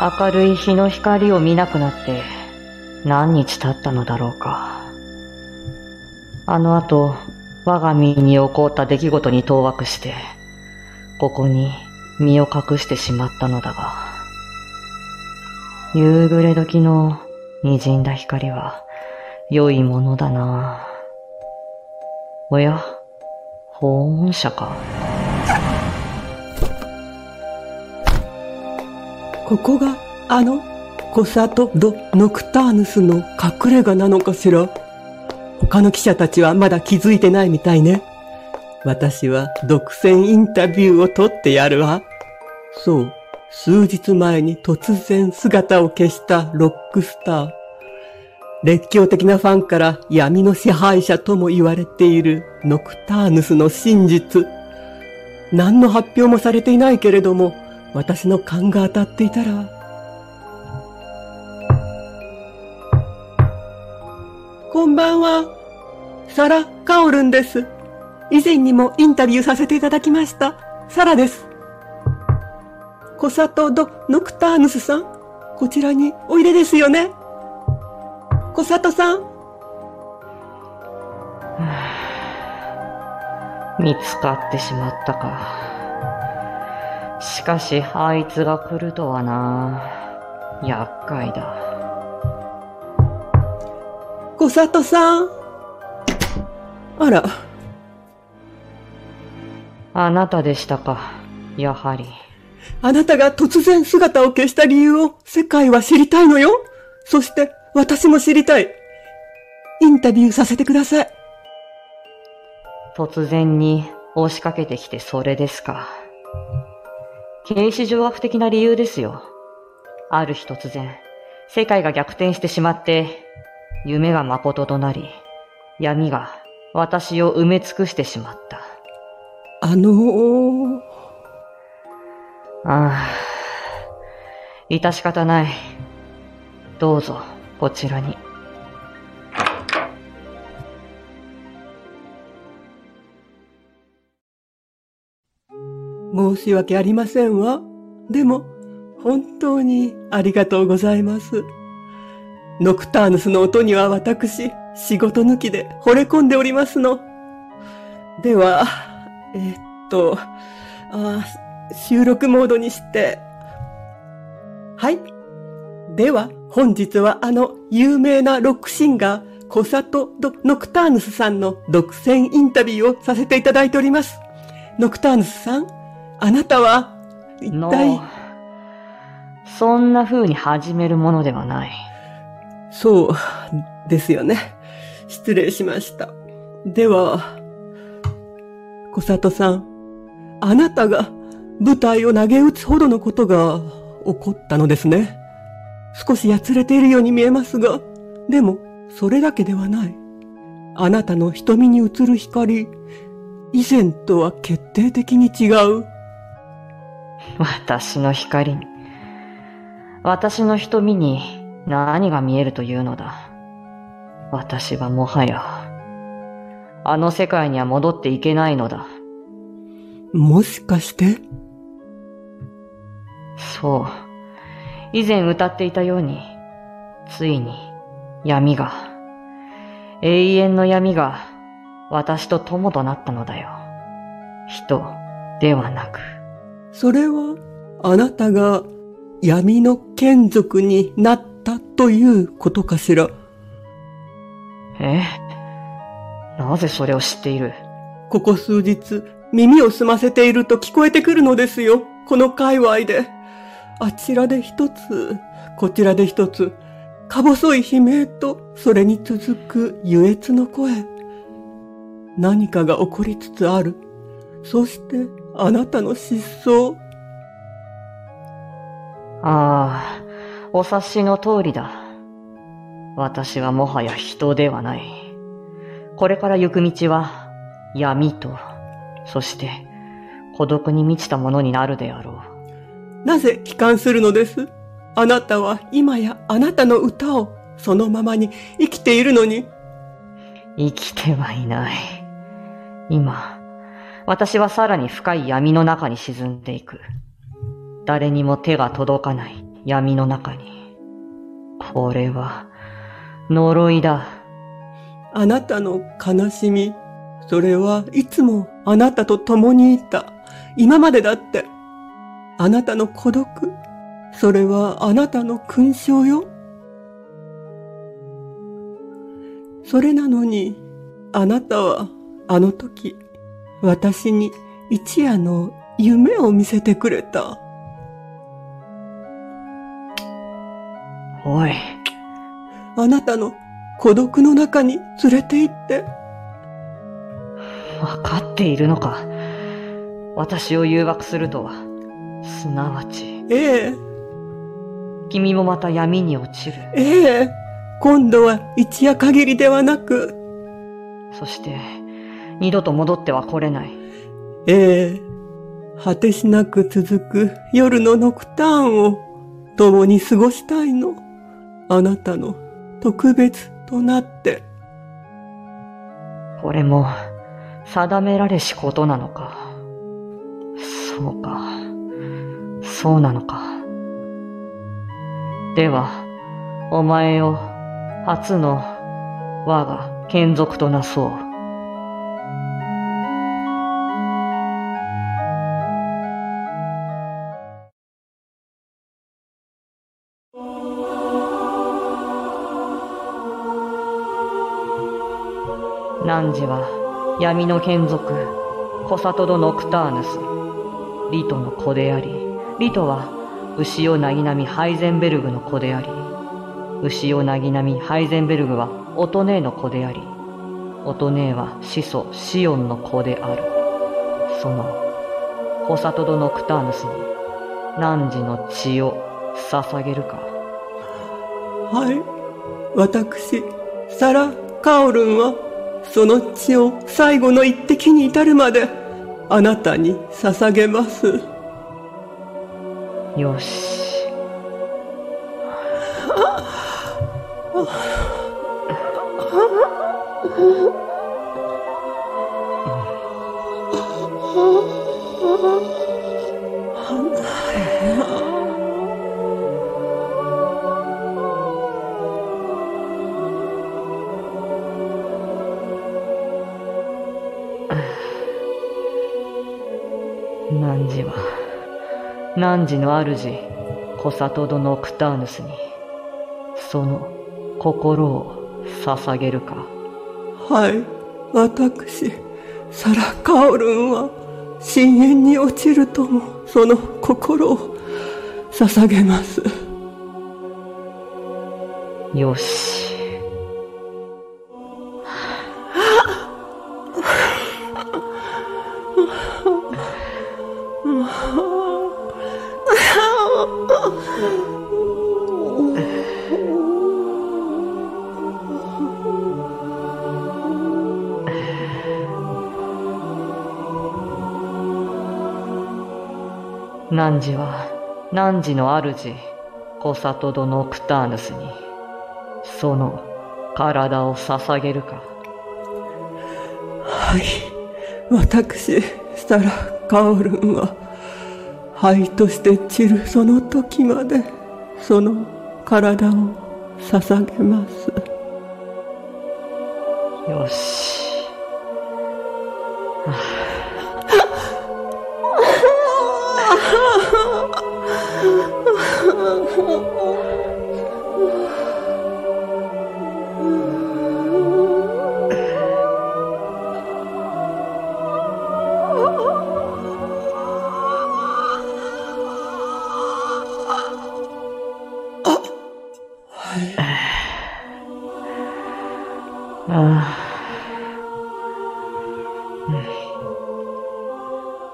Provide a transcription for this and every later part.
明るい日の光を見なくなって何日経ったのだろうか。あの後、我が身に起こった出来事に当惑して、ここに身を隠してしまったのだが、夕暮れ時の滲んだ光は良いものだな。おや、訪問者か。ここがあのコサト・ド・ノクターヌスの隠れ家なのかしら他の記者たちはまだ気づいてないみたいね。私は独占インタビューを取ってやるわ。そう、数日前に突然姿を消したロックスター。熱狂的なファンから闇の支配者とも言われているノクターヌスの真実。何の発表もされていないけれども、私の勘が当たっていたら。こんばんは。サラ・カオルンです。以前にもインタビューさせていただきました。サラです。コサト・ド・ノクターヌスさん、こちらにおいでですよね。コサトさん。見つかってしまったか。しかし、あいつが来るとはな。厄介だ。小里さん。あら。あなたでしたか。やはり。あなたが突然姿を消した理由を世界は知りたいのよ。そして私も知りたい。インタビューさせてください。突然に押しかけてきてそれですか。形式上悪的な理由ですよ。ある日突然、世界が逆転してしまって、夢が誠となり、闇が私を埋め尽くしてしまった。あのー、ああ、致し方ない。どうぞ、こちらに。申し訳ありませんわ。でも、本当にありがとうございます。ノクターヌスの音には私、仕事抜きで惚れ込んでおりますの。では、え、っと、あ収録モードにして。はい。では、本日はあの有名なロックシンガー、コサト・ド・ノクターヌスさんの独占インタビューをさせていただいております。ノクターヌスさん、あなたは、一体。そんな風に始めるものではない。そうですよね。失礼しました。では、小里さん、あなたが舞台を投げ打つほどのことが起こったのですね。少しやつれているように見えますが、でも、それだけではない。あなたの瞳に映る光、以前とは決定的に違う。私の光に、私の瞳に何が見えるというのだ。私はもはや、あの世界には戻っていけないのだ。もしかして？そう。以前歌っていたように、ついに闇が、永遠の闇が私と友となったのだよ。人ではなく。それは、あなたが闇の眷属になったということかしら？えなぜそれを知っている？ここ数日、耳を澄ませていると聞こえてくるのですよ。この界隈で。あちらで一つ、こちらで一つ、か細い悲鳴と、それに続く優越の声。何かが起こりつつある。そして、あなたの失踪。ああ、お察しの通りだ。私はもはや人ではない。これから行く道は闇と、そして孤独に満ちたものになるであろう。なぜ帰還するのです？あなたは今やあなたの歌をそのままに生きているのに。生きてはいない。今、私はさらに深い闇の中に沈んでいく。誰にも手が届かない闇の中に。これは、呪いだ。あなたの悲しみ、それはいつもあなたと共にいた。今までだって。あなたの孤独、それはあなたの勲章よ。それなのに、あなたはあの時、私に一夜の夢を見せてくれた。おい、あなたの孤独の中に連れて行って。わかっているのか。私を誘惑するとは、すなわち、ええ、君もまた闇に落ちる。ええ、今度は一夜限りではなく、そして、二度と戻っては来れない。ええ、果てしなく続く夜のノクターンを共に過ごしたいの。あなたの特別となって。これも、定められしことなのか。そうか。そうなのか。では、お前を初の我が眷属となそう。汝は？闇の眷属、コサトド・ノクターヌス、リトの子であり、リトは牛尾なぎなみハイゼンベルグの子であり、牛尾なぎなみハイゼンベルグはオトネーの子であり、オトネーは始祖シオンの子である。その、コサトド・ノクターヌスに、汝の血を捧げるか。はい。私、サラ・カオルンは、その血を最後の一滴に至るまで、あなたに捧げます。よし。汝の主、コサトド・ノクターヌスに、その心を捧げるか。はい。私、サラ・カオルンは、深淵に落ちるとも、その心を捧げます。よし。汝は、汝の主、コサトド・ノクターヌスに、その体を捧げるか。はい。私、サラ・カオルンは、灰として散るその時まで、その体を捧げます。よし。あ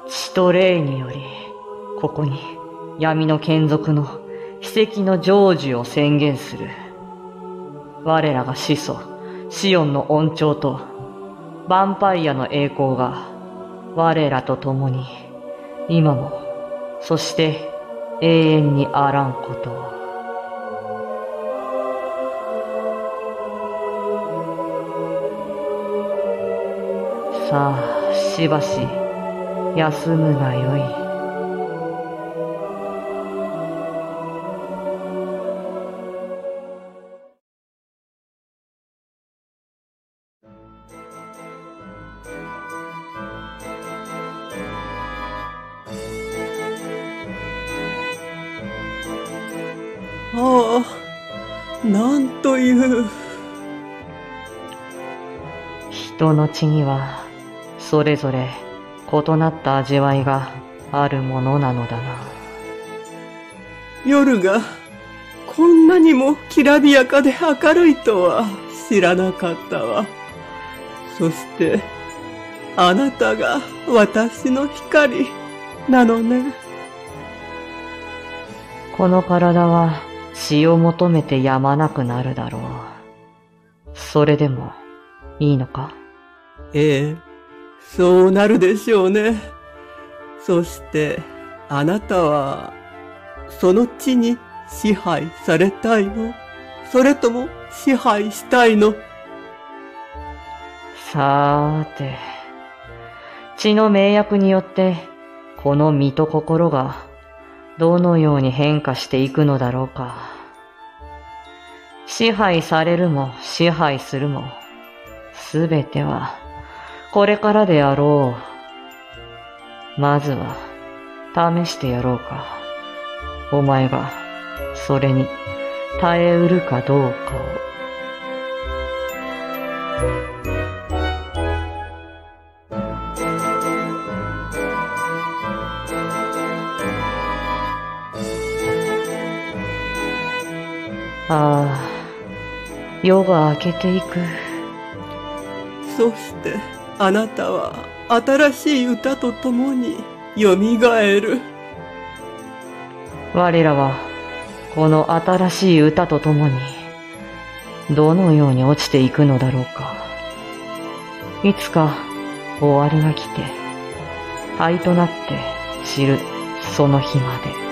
血と霊により、ここに闇の眷属の奇跡の成就を宣言する。我らが始祖、シオンの恩寵と、ヴァンパイアの栄光が、我らと共に、今も、そして永遠にあらんことを。さあしばし休むがよいああ、なんという。人の血にはそれぞれ異なった味わいがあるものなのだな。夜がこんなにもきらびやかで明るいとは知らなかったわ。そして、あなたが私の光なのね。この体は血を求めてやまなくなるだろう。それでもいいのか？ええ、そうなるでしょうね。そして、あなたは、その地に支配されたいの？それとも支配したいの？さーて、血の名薬によって、この身と心が、どのように変化していくのだろうか。支配されるも支配するも、すべては、これからであろう。まずは、試してやろうか。お前が、それに、耐えうるかどうかを。ああ、夜が明けていく。そして、あなたは新しい歌とともに蘇る。我らは、この新しい歌とともに、どのように落ちていくのだろうか。いつか終わりが来て、灰となって知るその日まで。